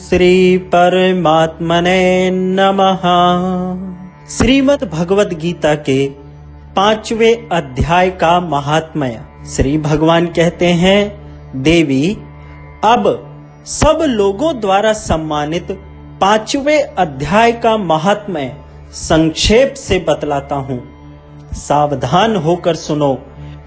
श्री परमात्मने नमः श्रीमद् भगवत गीता के पाँचवें अध्याय का महात्मय। श्री भगवान कहते हैं, देवी, अब सब लोगों द्वारा सम्मानित पाँचवें अध्याय का महात्मय संक्षेप से बतलाता हूँ। सावधान होकर सुनो,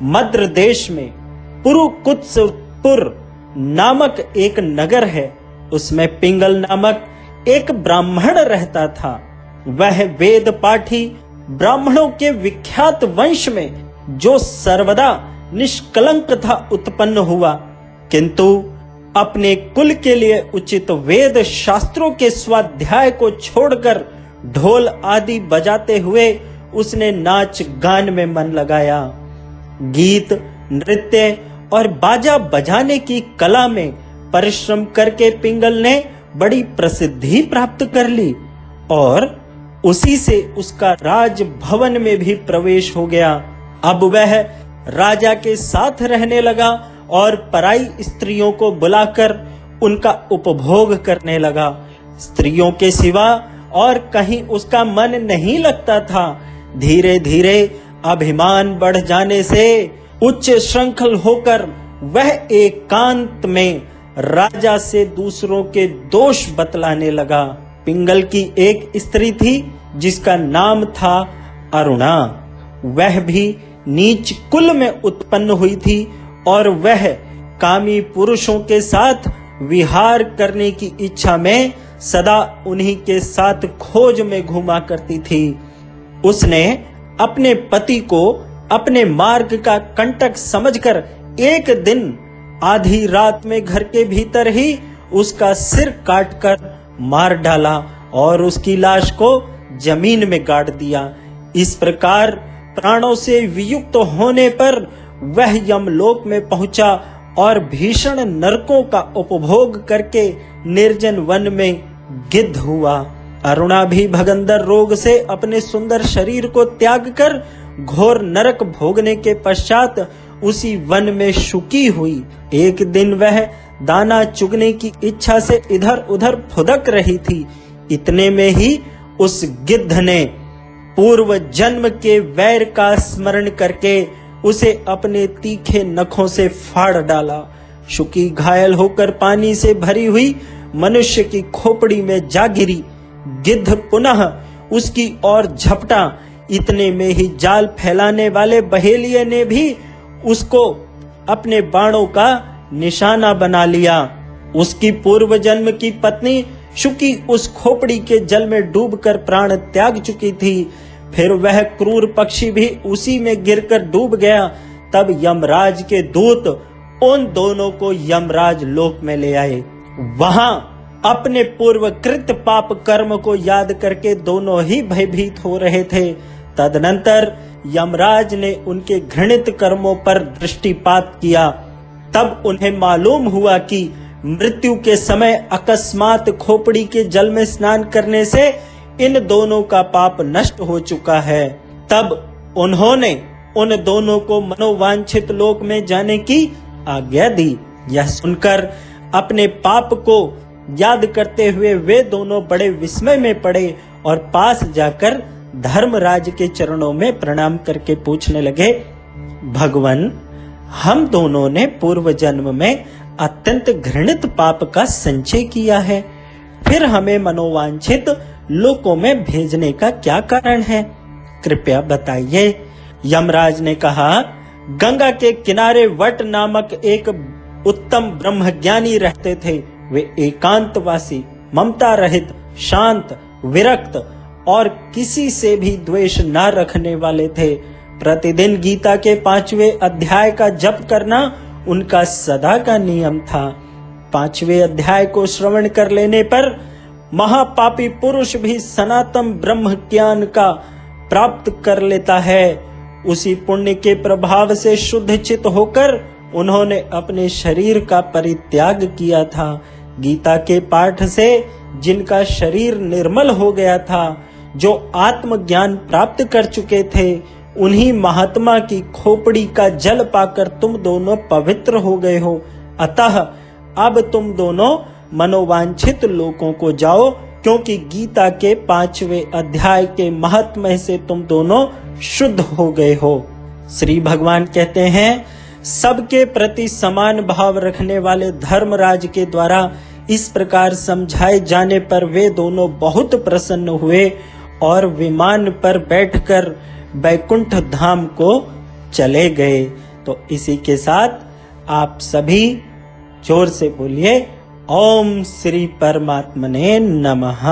मद्र देश में पुरुकुत्सपुर नामक एक नगर है, उसमें पिंगल नामक एक ब्राह्मण रहता था। वह वेद पाठी ब्राह्मणों के विख्यात वंश में, जो सर्वदा निष्कलंक था, उत्पन्न हुआ। किंतु अपने कुल के लिए उचित वेद शास्त्रों के स्वाध्याय को छोड़कर ढोल आदि बजाते हुए उसने नाच गान में मन लगाया। गीत नृत्य और बाजा बजाने की कला में परिश्रम करके पिंगल ने बड़ी प्रसिद्धि प्राप्त कर ली और उसी से उसका राज भवन में भी प्रवेश हो गया। अब वह राजा के साथ रहने लगा और पराई स्त्रियों को बुलाकर उनका उपभोग करने लगा। स्त्रियों के सिवा और कहीं उसका मन नहीं लगता था। धीरे धीरे अभिमान बढ़ जाने से उच्च श्रृंखल होकर वह एकांत में राजा से दूसरों के दोष बतलाने लगा। पिंगल की एक स्त्री थी, जिसका नाम था अरुणा। वह भी नीच कुल में उत्पन्न हुई थी और वह कामी पुरुषों के साथ विहार करने की इच्छा में सदा उन्हीं के साथ खोज में घुमा करती थी। उसने अपने पति को अपने मार्ग का कंटक समझकर एक दिन आधी रात में घर के भीतर ही उसका सिर काटकर मार डाला और उसकी लाश को ज़मीन में गाड़ दिया। इस प्रकार प्राणों से वियुक्त होने पर वह यमलोक में पहुँचा और भीषण नरकों का उपभोग करके निर्जन वन में गिद्ध हुआ। अरुणा भी भगंदर रोग से अपने सुंदर शरीर को त्याग कर घोर नरक भोगने के पश्चात उसी वन में शुकी हुई। एक दिन वह दाना चुगने की इच्छा से इधर उधर फुदक रही थी। इतने में ही उस गिद्ध ने पूर्व जन्म के वैर का स्मरण करके उसे अपने तीखे नखों से फाड़ डाला। शुकी घायल होकर पानी से भरी हुई मनुष्य की खोपड़ी में जा गिरी। गिद्ध पुनः उसकी ओर झपटा इतने में ही जाल फैलाने वाले बहेलिए ने भी उसको अपने बाणों का निशाना बना लिया। उसकी पूर्व जन्म की पत्नी शुकी उस खोपड़ी के जल में डूबकर प्राण त्याग चुकी थी। फिर वह क्रूर पक्षी भी उसी में गिरकर डूब गया। तब यमराज के दूत उन दोनों को यमराज लोक में ले आए। वहाँ अपने पूर्व कृत पाप कर्म को याद करके दोनों ही भयभीत हो रहे थे। तदनंतर यमराज ने उनके घृणित कर्मों पर दृष्टिपात किया। तब उन्हें मालूम हुआ कि मृत्यु के समय अकस्मात खोपड़ी के जल में स्नान करने से इन दोनों का पाप नष्ट हो चुका है। तब उन्होंने उन दोनों को मनोवांछित लोक में जाने की आज्ञा दी। यह सुनकर अपने पाप को याद करते हुए वे दोनों बड़े विस्मय में पड़े और पास जाकर धर्मराज के चरणों में प्रणाम करके पूछने लगे, भगवान, हम दोनों ने पूर्व जन्म में अत्यंत घृणित पाप का संचय किया है। फिर हमें मनोवांछित लोकों में भेजने का क्या कारण है? कृपया बताइए। यमराज ने कहा, गंगा के किनारे वट नामक एक उत्तम ब्रह्मज्ञानी रहते थे। वे एकांतवासी, ममता रहित, शांत, विरक्त और किसी से भी द्वेष न रखने वाले थे। प्रतिदिन गीता के पाँचवें अध्याय का जप करना उनका सदा का नियम था। पाँचवें अध्याय को श्रवण कर लेने पर महापापी पुरुष भी सनातन ब्रह्म ज्ञान का प्राप्त कर लेता है। उसी पुण्य के प्रभाव से शुद्ध चित होकर उन्होंने अपने शरीर का परित्याग किया था। गीता के पाठ से जिनका शरीर निर्मल हो गया था जो आत्मज्ञान प्राप्त कर चुके थे, उन्हीं महात्मा की खोपड़ी का जल पाकर तुम दोनों पवित्र हो गए हो। अतः अब तुम दोनों मनोवांछित लोगों को जाओ, क्योंकि गीता के पांचवे अध्याय के महात्म से तुम दोनों शुद्ध हो गए हो। श्री भगवान कहते हैं, सबके प्रति समान भाव रखने वाले धर्मराज के द्वारा इस प्रकार समझाए जाने पर वे दोनों बहुत प्रसन्न हुए। और विमान पर बैठकर बैकुंठ धाम को चले गए। तो इसी के साथ आप सभी ज़ोर से बोलिए, ओम श्री परमात्मने नमः।